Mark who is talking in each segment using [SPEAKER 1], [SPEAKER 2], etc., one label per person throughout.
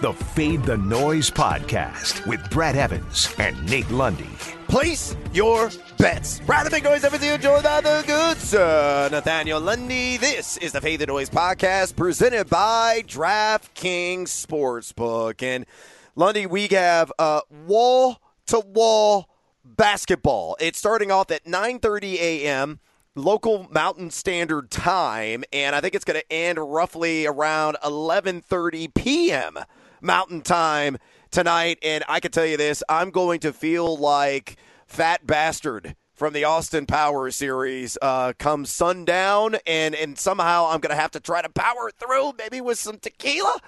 [SPEAKER 1] the Fade the Noise podcast with Brad Evans and Nate Lundy.
[SPEAKER 2] Place your bets. Brad the Big Noise, everything enjoy that the good sir. Nathaniel Lundy. This is the Fade the Noise podcast presented by DraftKings Sportsbook. And Lundy, we have wall to wall basketball. It's starting off at 9:30 a.m local Mountain Standard Time, and I think it's going to end roughly around 11:30 p.m. Mountain Time tonight. And I can tell you this: I'm going to feel like fat bastard from the Austin Power series uh, come sundown, and and somehow I'm going to have to try to power through, maybe with some tequila,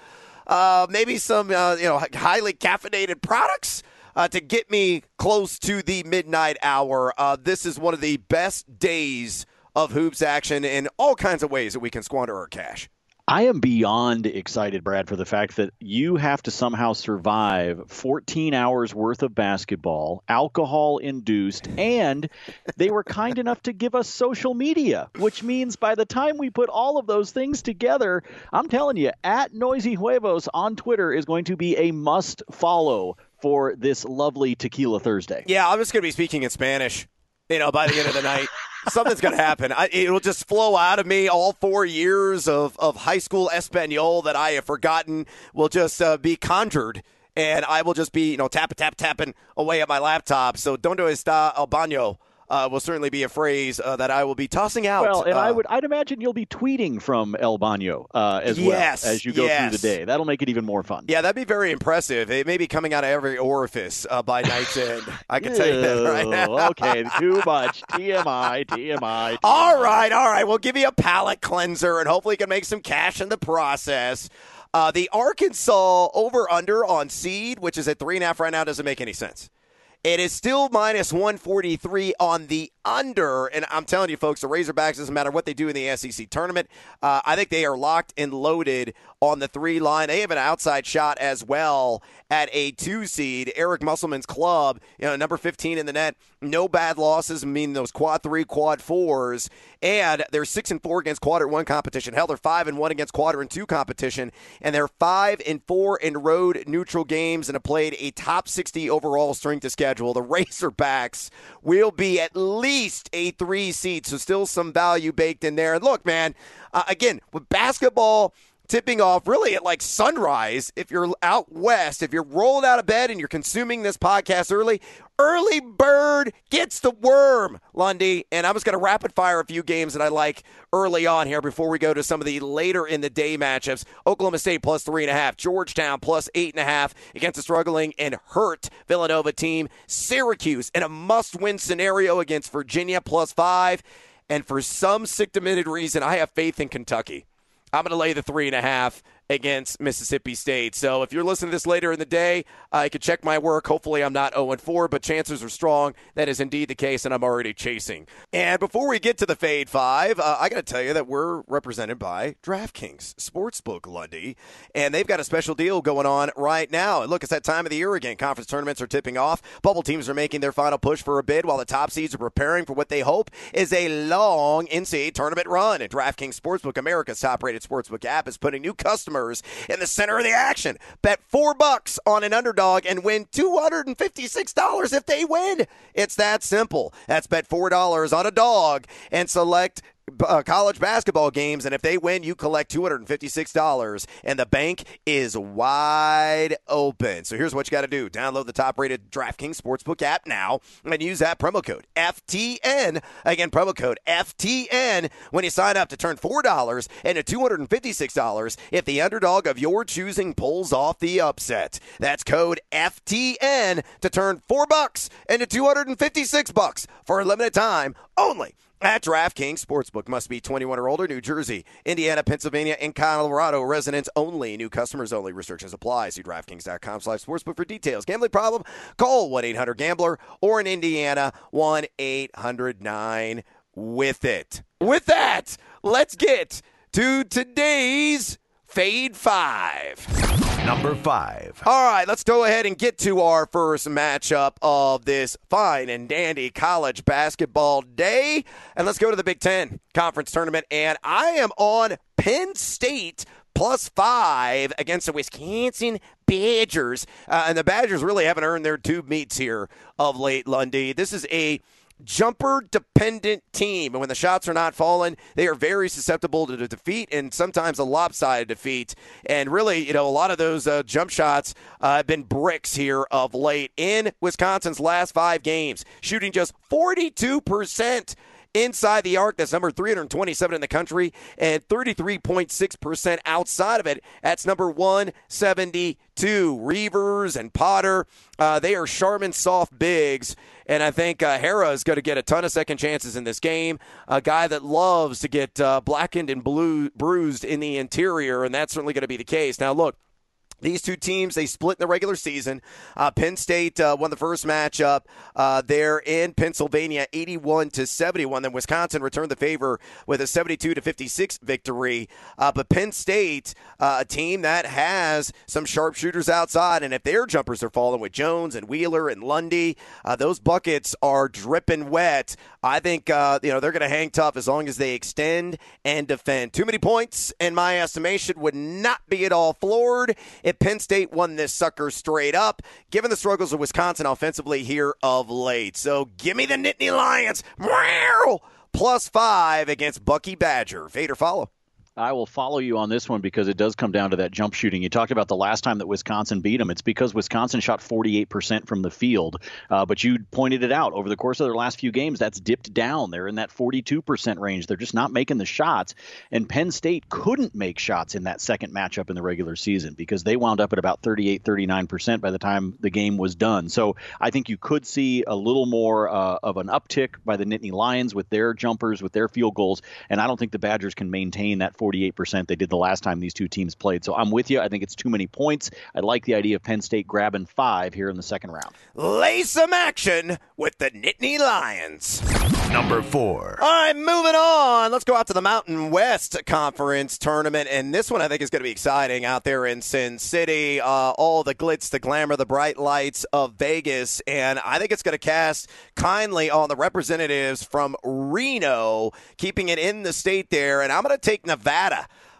[SPEAKER 2] uh, maybe some uh, you know highly caffeinated products uh, to get me close to the midnight hour. Uh, this is one of the best days of hoops action in all kinds of ways that we can squander our cash.
[SPEAKER 3] I am beyond excited, Brad, for the fact that you have to somehow survive 14 hours worth of basketball, alcohol induced, and they were kind enough to give us social media, which means by the time we put all of those things together, I'm telling you, at Noisy Huevos on Twitter is going to be a must follow for this lovely Tequila Thursday.
[SPEAKER 2] Yeah, I'm just going to be speaking in Spanish, you know, by the end of the night. Something's going to happen. I, it'll just flow out of me. All four years of, of high school Espanol that I have forgotten will just uh, be conjured. And I will just be, you know, tap, tap, tapping away at my laptop. So, donde está el baño? Uh, will certainly be a phrase uh, that I will be tossing out.
[SPEAKER 3] Well, and
[SPEAKER 2] uh,
[SPEAKER 3] I would, I'd imagine you'll be tweeting from El Baño uh, as
[SPEAKER 2] yes,
[SPEAKER 3] well as you go
[SPEAKER 2] yes.
[SPEAKER 3] through the day. That'll make it even more fun.
[SPEAKER 2] Yeah, that'd be very impressive. It may be coming out of every orifice uh, by night's end. I can tell you that right now.
[SPEAKER 3] okay, too much. TMI, TMI, TMI.
[SPEAKER 2] All right, all right. We'll give you a palate cleanser and hopefully can make some cash in the process. Uh, the Arkansas over under on seed, which is at three and a half right now, doesn't make any sense. It is still minus 143 on the under. And I'm telling you, folks, the Razorbacks, doesn't matter what they do in the SEC tournament. Uh, I think they are locked and loaded on the three line. They have an outside shot as well at a two seed. Eric Musselman's club, you know, number 15 in the net. No bad losses, I mean those quad three, quad fours. And they're six and four against quadrant one competition. Hell, they're five and one against quadrant two competition. And they're five and four in road neutral games and have played a top 60 overall strength of schedule. The Razorbacks will be at least a three seed. So still some value baked in there. And look, man, uh, again, with basketball tipping off really at like sunrise if you're out west if you're rolling out of bed and you're consuming this podcast early early bird gets the worm lundy. And i'm just going to rapid fire a few games that i like early on here before we go to some of the later in the day matchups. Oklahoma state plus three and a half georgetown plus eight and a half against a struggling and hurt villanova team. Syracuse in a must-win scenario against virginia plus five. And for some sick demented reason i have faith in kentucky I'm going to lay the three and a half against Mississippi State. So if you're listening to this later in the day, I could check my work. Hopefully, I'm not 0 4, but chances are strong that is indeed the case, and I'm already chasing. And before we get to the Fade Five, uh, I got to tell you that we're represented by DraftKings Sportsbook Lundy, and they've got a special deal going on right now. And look, it's that time of the year again. Conference tournaments are tipping off. Bubble teams are making their final push for a bid, while the top seeds are preparing for what they hope is a long NCAA tournament run. And DraftKings Sportsbook, America's top-rated sportsbook app, is putting new customers in the center of the action. Bet four bucks on an underdog and win $256 if they win. It's that simple. That's bet $4 on a dog and select uh, college basketball games, and if they win, you collect $256, and the bank is wide open. So here's what you got to do download the top rated DraftKings Sportsbook app now and use that promo code FTN. Again, promo code FTN when you sign up to turn $4 into $256 if the underdog of your choosing pulls off the upset. That's code FTN to turn 4 bucks into 256 bucks for a limited time only at DraftKings Sportsbook. Must be 21 or older. New Jersey, Indiana, Pennsylvania, and Colorado. Residents only. New customers only. Restrictions apply. See DraftKings.com slash sportsbook for details. Gambling problem? Call 1-800-GAMBLER or in Indiana, 1-800-9 with it. With that, let's get to today's Fade 5.
[SPEAKER 1] Number five.
[SPEAKER 2] All right, let's go ahead and get to our first matchup of this fine and dandy college basketball day. And let's go to the Big Ten Conference Tournament. And I am on Penn State plus five against the Wisconsin Badgers. Uh, and the Badgers really haven't earned their two meets here of late, Lundy. This is a jumper dependent team. And when the shots are not falling, they are very susceptible to defeat and sometimes a lopsided defeat. And really, you know, a lot of those uh, jump shots uh, have been bricks here of late in Wisconsin's last five games, shooting just 42% inside the arc. That's number 327 in the country, and 33.6% outside of it. That's number 172. Reuvers and Potter, uh, they are Charmin soft bigs. And I think uh, Harrar is going to get a ton of second chances in this game. A guy that loves to get uh, blackened and blue, bruised in the interior, and that's certainly going to be the case. Now, look, these two teams, they split in the regular season. Uh, Penn State uh, won the first matchup uh, there in Pennsylvania, 81 to 71. Then Wisconsin returned the favor with a 72 to 56 victory. Uh, but Penn State, uh, a team that has some sharpshooters outside, and if their jumpers are falling with Jones and Wheeler and Lundy, uh, those buckets are dripping wet. I think you know they're going to hang tough as long as they extend and defend. Too many points, in my estimation, would not be at all floored if Penn State won this sucker straight up, given the struggles of Wisconsin offensively here of late. So give me the Nittany Lions. Plus five against Bucky Badger. Vader follow.
[SPEAKER 3] I will follow you on this one because it does come down to that jump shooting. You talked about the last time that Wisconsin beat them. It's because Wisconsin shot 48% from the field, uh, but you pointed it out over the course of their last few games. That's dipped down. They're in that 42% range. They're just not making the shots. And Penn State couldn't make shots in that second matchup in the regular season because they wound up at about 38, 39% by the time the game was done. So I think you could see a little more uh, of an uptick by the Nittany Lions with their jumpers, with their field goals. And I don't think the Badgers can maintain that 48% they did the last time these two teams played. So I'm with you. I think it's too many points. I like the idea of Penn State grabbing five here in the second round.
[SPEAKER 2] Lay some action with the Nittany Lions.
[SPEAKER 1] Number four.
[SPEAKER 2] All right, moving on. Let's go out to the Mountain West Conference tournament. And this one I think is going to be exciting out there in Sin City. Uh, all the glitz, the glamour, the bright lights of Vegas. And I think it's going to cast kindly on the representatives from Reno, keeping it in the state there. And I'm going to take Nevada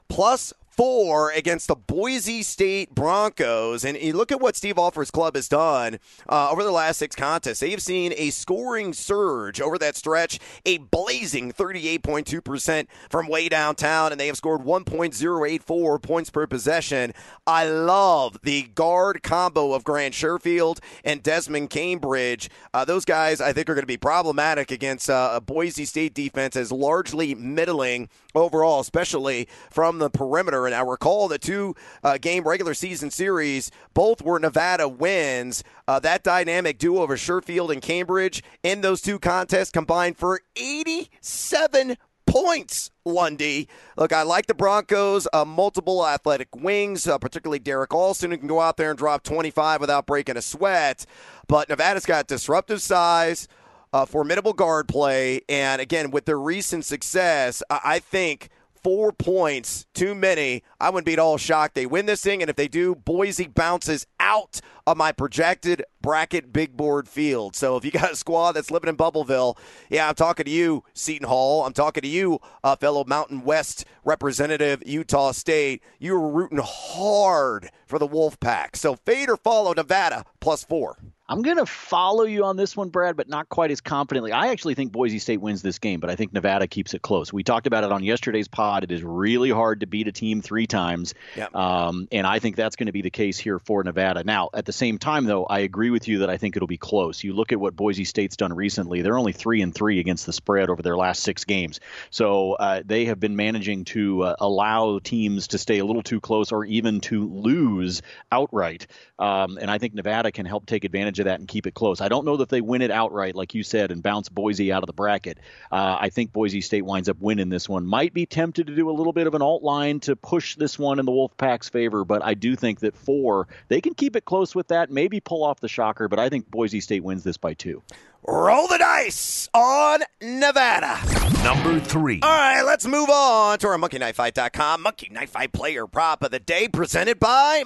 [SPEAKER 2] plus four against the Boise State Broncos. And you look at what Steve Alford's club has done uh, over the last six contests. They have seen a scoring surge over that stretch, a blazing 38.2% from way downtown, and they have scored 1.084 points per possession. I love the guard combo of Grant Sherfield and Desmond Cambridge. Uh, those guys, I think, are going to be problematic against uh, a Boise State defense as largely middling overall, especially from the perimeter. And I recall the two uh, game regular season series, both were Nevada wins. Uh, that dynamic duo of Sherfield and Cambridge in those two contests combined for 87 points, Lundy. Look, I like the Broncos, uh, multiple athletic wings, uh, particularly Derrick Alston, who can go out there and drop 25 without breaking a sweat. But Nevada's got disruptive size uh, formidable guard play, and again, with their recent success, I think four points too many. I wouldn't be at all shocked they win this thing, and if they do, Boise bounces out of my projected bracket big board field. So if you got a squad that's living in Bubbleville, yeah, I'm talking to you, Seton Hall. I'm talking to you, uh, fellow Mountain West representative, Utah State. You were rooting hard for the Wolfpack. So fade or follow Nevada plus four.
[SPEAKER 3] I'm going to follow you on this one, Brad, but not quite as confidently. I actually think Boise State wins this game, but I think Nevada keeps it close. We talked about it on yesterday's pod. It is really hard to beat a team three times, yep. um, and I think that's going to be the case here for Nevada. Now, at the same time, though, I agree with you that I think it'll be close. You look at what Boise State's done recently; they're only three and three against the spread over their last six games. So uh, they have been managing to uh, allow teams to stay a little too close or even to lose outright. Um, and I think Nevada can help take advantage of that and keep it close. I don't know that they win it outright, like you said, and bounce Boise out of the bracket. Uh, I think Boise State winds up winning this one. Might be tempted to do a little bit of an alt line to push this one in the Wolfpack's favor, but I do think that four, they can keep it close with that, maybe pull off the shocker, but I think Boise State wins this by two.
[SPEAKER 2] roll the dice on Nevada.
[SPEAKER 1] Number three.
[SPEAKER 2] All right, let's move on to our MonkeyKnifeFight.com Monkey Knife Fight player prop of the day presented by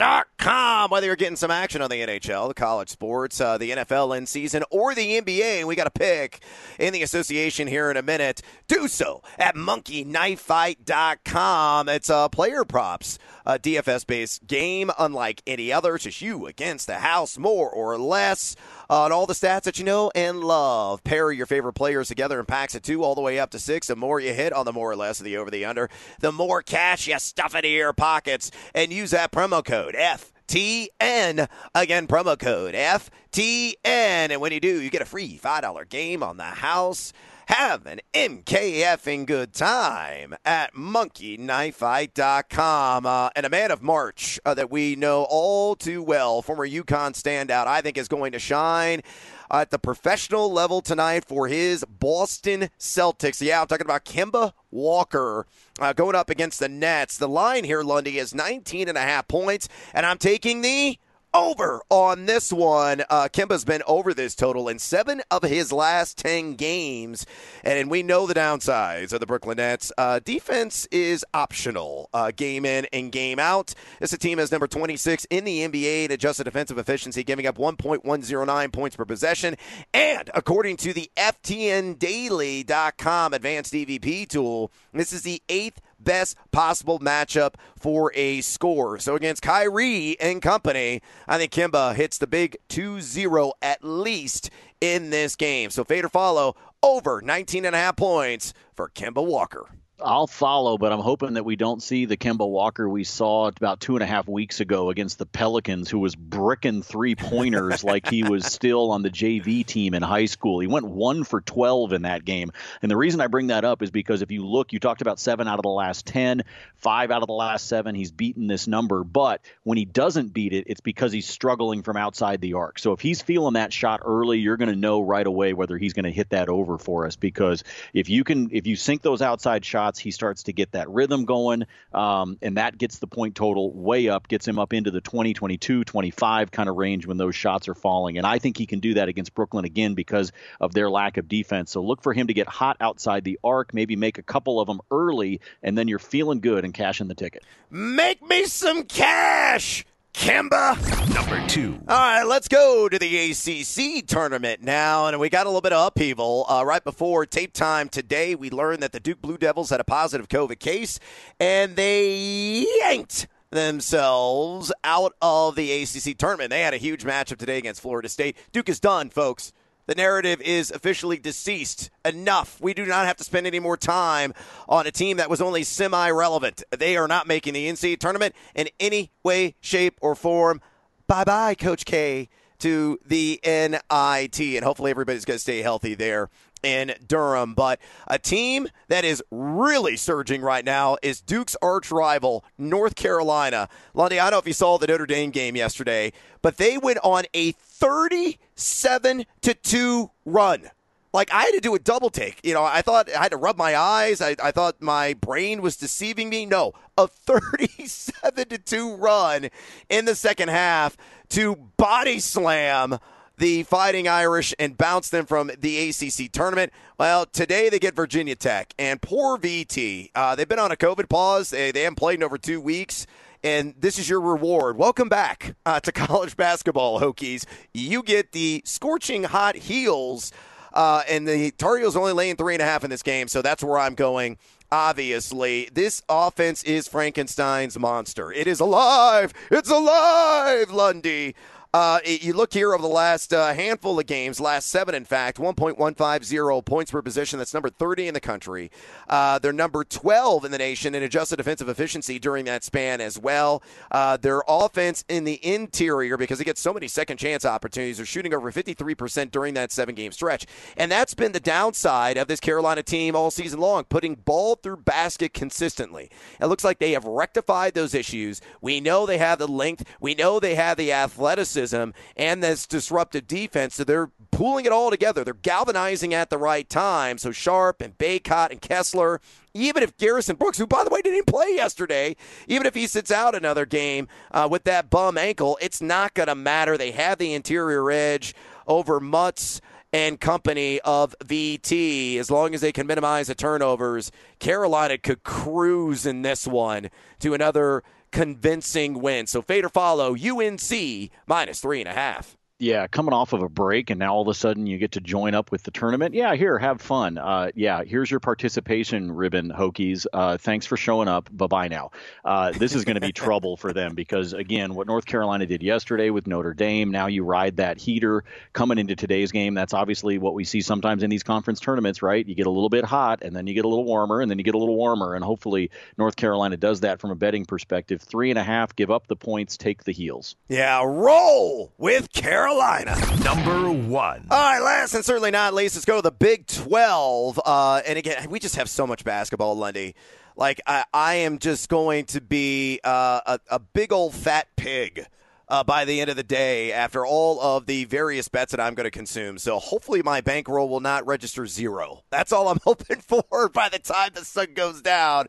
[SPEAKER 2] MonkeyKnifeFight.com. Whether you're getting some action on the NHL, the college sports, uh, the NFL in season, or the NBA, and we got a pick in the association here in a minute. Do so at MonkeyKnifeFight.com. It's uh, player props, a DFS based game unlike any other. It's just you against the house, more or less on all the stats that you know and love. Pair your favorite players together in packs of two all the way up to six. The more you hit on the more or less of the over the under, the more cash you stuff into your pockets and use that promo code FTN. Again, promo code FTN. And when you do, you get a free $5 game on the house. Have an MKFing good time at monkeyknifefight.com. Uh, and a man of March uh, that we know all too well, former UConn standout, I think is going to shine at the professional level tonight for his Boston Celtics. Yeah, I'm talking about Kemba Walker uh, going up against the Nets. The line here, Lundy, is 19 and a half points, and I'm taking the over on this one. Uh, Kemba's been over this total in seven of his last 10 games. And we know the downsides of the Brooklyn Nets. Uh, defense is optional, uh, game in and game out. This team is number 26 in the NBA in adjusted defensive efficiency, giving up 1.109 points per possession. And according to the FTNDaily.com advanced DVP tool, this is the eighth best possible matchup for a score. So against Kyrie and company, I think Kemba hits the big 2 0 at least in this game. So fade or follow over 19 and a half points for Kemba Walker.
[SPEAKER 3] I'll follow, but I'm hoping that we don't see the Kemba Walker we saw about two and a half weeks ago against the Pelicans, who was bricking three pointers like he was still on the JV team in high school. He went one for 12 in that game. And the reason I bring that up is because if you look, you talked about seven out of the last 10, five out of the last seven, he's beaten this number. But when he doesn't beat it, it's because he's struggling from outside the arc. So if he's feeling that shot early, you're going to know right away whether he's going to hit that over for us. Because if you can, if you sink those outside shots, he starts to get that rhythm going, um, and that gets the point total way up, gets him up into the 20, 22, 25 kind of range when those shots are falling. And I think he can do that against Brooklyn again because of their lack of defense. So look for him to get hot outside the arc, maybe make a couple of them early, and then you're feeling good and cashing the ticket.
[SPEAKER 2] Make me some cash! Kemba.
[SPEAKER 1] Number two.
[SPEAKER 2] All right, let's go to the ACC tournament now. And we got a little bit of upheaval. Uh, right before tape time today, we learned that the Duke Blue Devils had a positive COVID case, and they yanked themselves out of the ACC tournament. They had a huge matchup today against Florida State. Duke is done, folks. The narrative is officially deceased. Enough. We do not have to spend any more time on a team that was only semi relevant. They are not making the NCAA tournament in any way, shape, or form. Bye bye, Coach K, to the NIT. And hopefully everybody's going to stay healthy there in Durham. But a team that is really surging right now is Duke's arch rival, North Carolina. Lundy, I don't know if you saw the Notre Dame game yesterday, but they went on a 37 to 2 run. Like I had to do a double take. You know, I thought I had to rub my eyes. I, I thought my brain was deceiving me. No, a 37 to 2 run in the second half to body slam the Fighting Irish and bounce them from the ACC tournament. Well, today they get Virginia Tech, and poor VT. Uh, they've been on a COVID pause. They, they haven't played in over two weeks and this is your reward. Welcome back uh, to college basketball, Hokies. You get the scorching hot heels, uh, and the Tar Heels only laying three and a half in this game, so that's where I'm going. Obviously, this offense is Frankenstein's monster. It is alive. It's alive, Lundy. Uh, you look here over the last uh, handful of games, last seven, in fact, 1.150 points per position. That's number 30 in the country. Uh, they're number 12 in the nation in adjusted defensive efficiency during that span as well. Uh, their offense in the interior, because they get so many second chance opportunities, they're shooting over 53% during that seven game stretch. And that's been the downside of this Carolina team all season long, putting ball through basket consistently. It looks like they have rectified those issues. We know they have the length, we know they have the athleticism athleticism and this disruptive defense. So they're pulling it all together. They're galvanizing at the right time. So Sharpe and Bacot and Kessler, even if Garrison Brooks, who by the way didn't play yesterday, even if he sits out another game uh, with that bum ankle, it's not going to matter. They have the interior edge over Mutts and company of VT. As long as they can minimize the turnovers, Carolina could cruise in this one to another convincing win. So fade or follow UNC minus three and a half
[SPEAKER 3] yeah, coming off of a break and now all of a sudden you get to join up with the tournament. Yeah, here, have fun. Uh, yeah, here's your participation ribbon, Hokies. Uh, thanks for showing up. Bye bye now. Uh, this is going to be trouble for them because, again, what North Carolina did yesterday with Notre Dame, now you ride that heater coming into today's game. That's obviously what we see sometimes in these conference tournaments, right? You get a little bit hot and then you get a little warmer and then you get a little warmer. And hopefully North Carolina does that from a betting perspective. Three and a half, give up the points, take the heels.
[SPEAKER 2] Yeah, roll with Carolina. Carolina.
[SPEAKER 1] Number one.
[SPEAKER 2] All right, last and certainly not least, let's go to the Big 12. Uh, and again, we just have so much basketball, Lundy. Like, I, I am just going to be uh, a, a big old fat pig. Uh, by the end of the day after all of the various bets that I'm going to consume. So hopefully my bankroll will not register zero. That's all I'm hoping for by the time the sun goes down.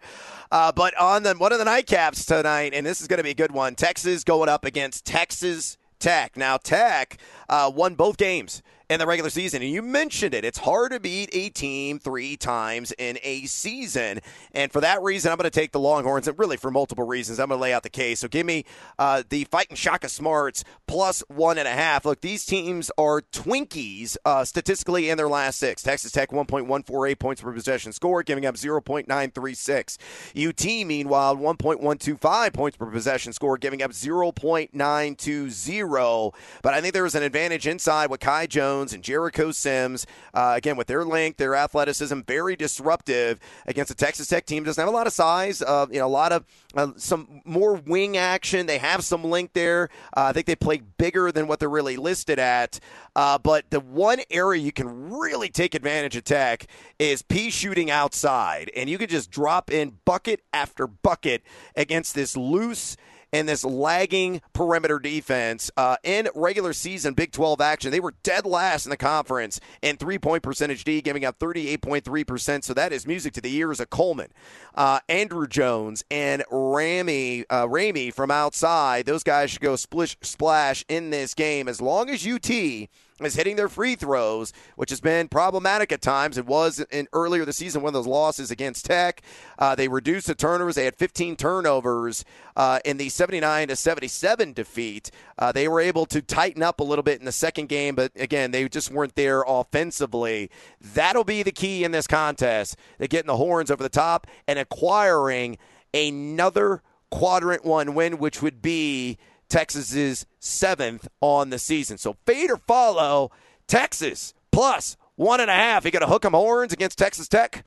[SPEAKER 2] Uh, but on the one of the nightcaps tonight, and this is going to be a good one. Texas going up against Texas Tech. Now, Tech uh, won both games in the regular season. And you mentioned it. It's hard to beat a team three times in a season. And for that reason, I'm going to take the Longhorns, and really for multiple reasons. I'm going to lay out the case. So give me uh, the fighting Shaka Smarts plus one and a half. Look, these teams are Twinkies uh, statistically in their last six. Texas Tech 1.148 points per possession score, giving up 0.936. UT, meanwhile, 1.125 points per possession score, giving up 0.920. But I think there was an advantage inside with Kai Jones Jones and Jericho Sims. Uh, again, with their length, their athleticism, very disruptive against a Texas Tech team. Doesn't have a lot of size. Uh, you know, a lot of uh, some more wing action. They have some length there. Uh, I think they play bigger than what they're really listed at. Uh, but the one area you can really take advantage of Tech is P shooting outside, and you can just drop in bucket after bucket against this loose and this lagging perimeter defense. Uh, in regular season Big 12 action, they were dead last in the conference in three point percentage D, giving up 38.3%. So that is music to the ears of Coleman. Uh, Andrew Jones and Ramey, uh, Ramey from outside, those guys should go splish splash in this game as long as UT is hitting their free throws, which has been problematic at times. It was in earlier the season one of those losses against Tech. Uh, they reduced the turnovers. They had 15 turnovers uh, in the 79 to 77 defeat. Uh, they were able to tighten up a little bit in the second game, but again, they just weren't there offensively. That'll be the key in this contest. They're getting the horns over the top and acquiring another quadrant one win, which would be Texas's seventh on the season. So fade or follow Texas plus one and a half. You got to hook 'em horns against Texas Tech.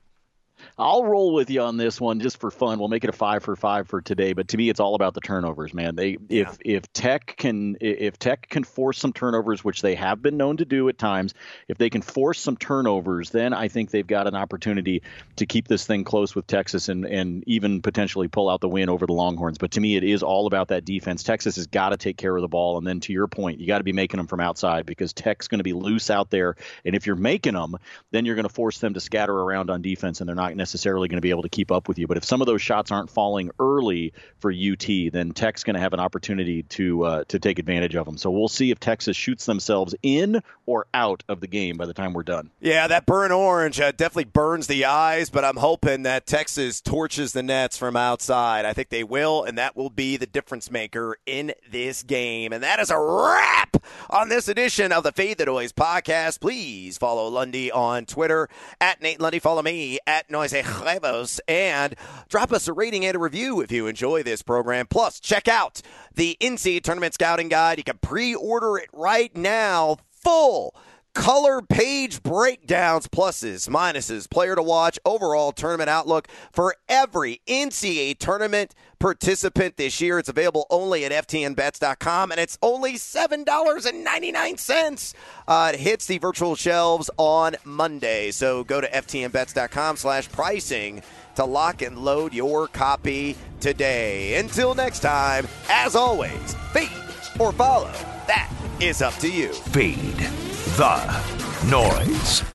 [SPEAKER 3] I'll roll with you on this one just for fun. We'll make it a five for five for today. But to me, it's all about the turnovers, man. They if yeah. if Tech can if Tech can force some turnovers, which they have been known to do at times, if they can force some turnovers, then I think they've got an opportunity to keep this thing close with Texas and and even potentially pull out the win over the Longhorns. But to me, it is all about that defense. Texas has got to take care of the ball, and then to your point, you got to be making them from outside because Tech's going to be loose out there, and if you're making them, then you're going to force them to scatter around on defense, and they're not necessarily going to be able to keep up with you. But if some of those shots aren't falling early for UT, then Tech's going to have an opportunity to uh, to take advantage of them. So we'll see if Texas shoots themselves in or out of the game by the time we're done.
[SPEAKER 2] Yeah, that burnt orange uh, definitely burns the eyes, but I'm hoping that Texas torches the nets from outside. I think they will, and that will be the difference maker in this game. And that is a wrap on this edition of the Fade the Noise podcast. Please follow Lundy on Twitter at Nate Lundy. Follow me at Noise And drop us a rating and a review if you enjoy this program. Plus, check out the NCAA Tournament Scouting Guide. You can pre order it right now. Full color page breakdowns, pluses, minuses, player to watch, overall tournament outlook for every NCAA tournament participant this year. It's available only at FTNBets.com, and it's only $7.99. Uh, it hits the virtual shelves on Monday. So go to FTNBets.com slash pricing to lock and load your copy today. Until next time, as always, feed or follow. That is up to you.
[SPEAKER 1] Feed the noise.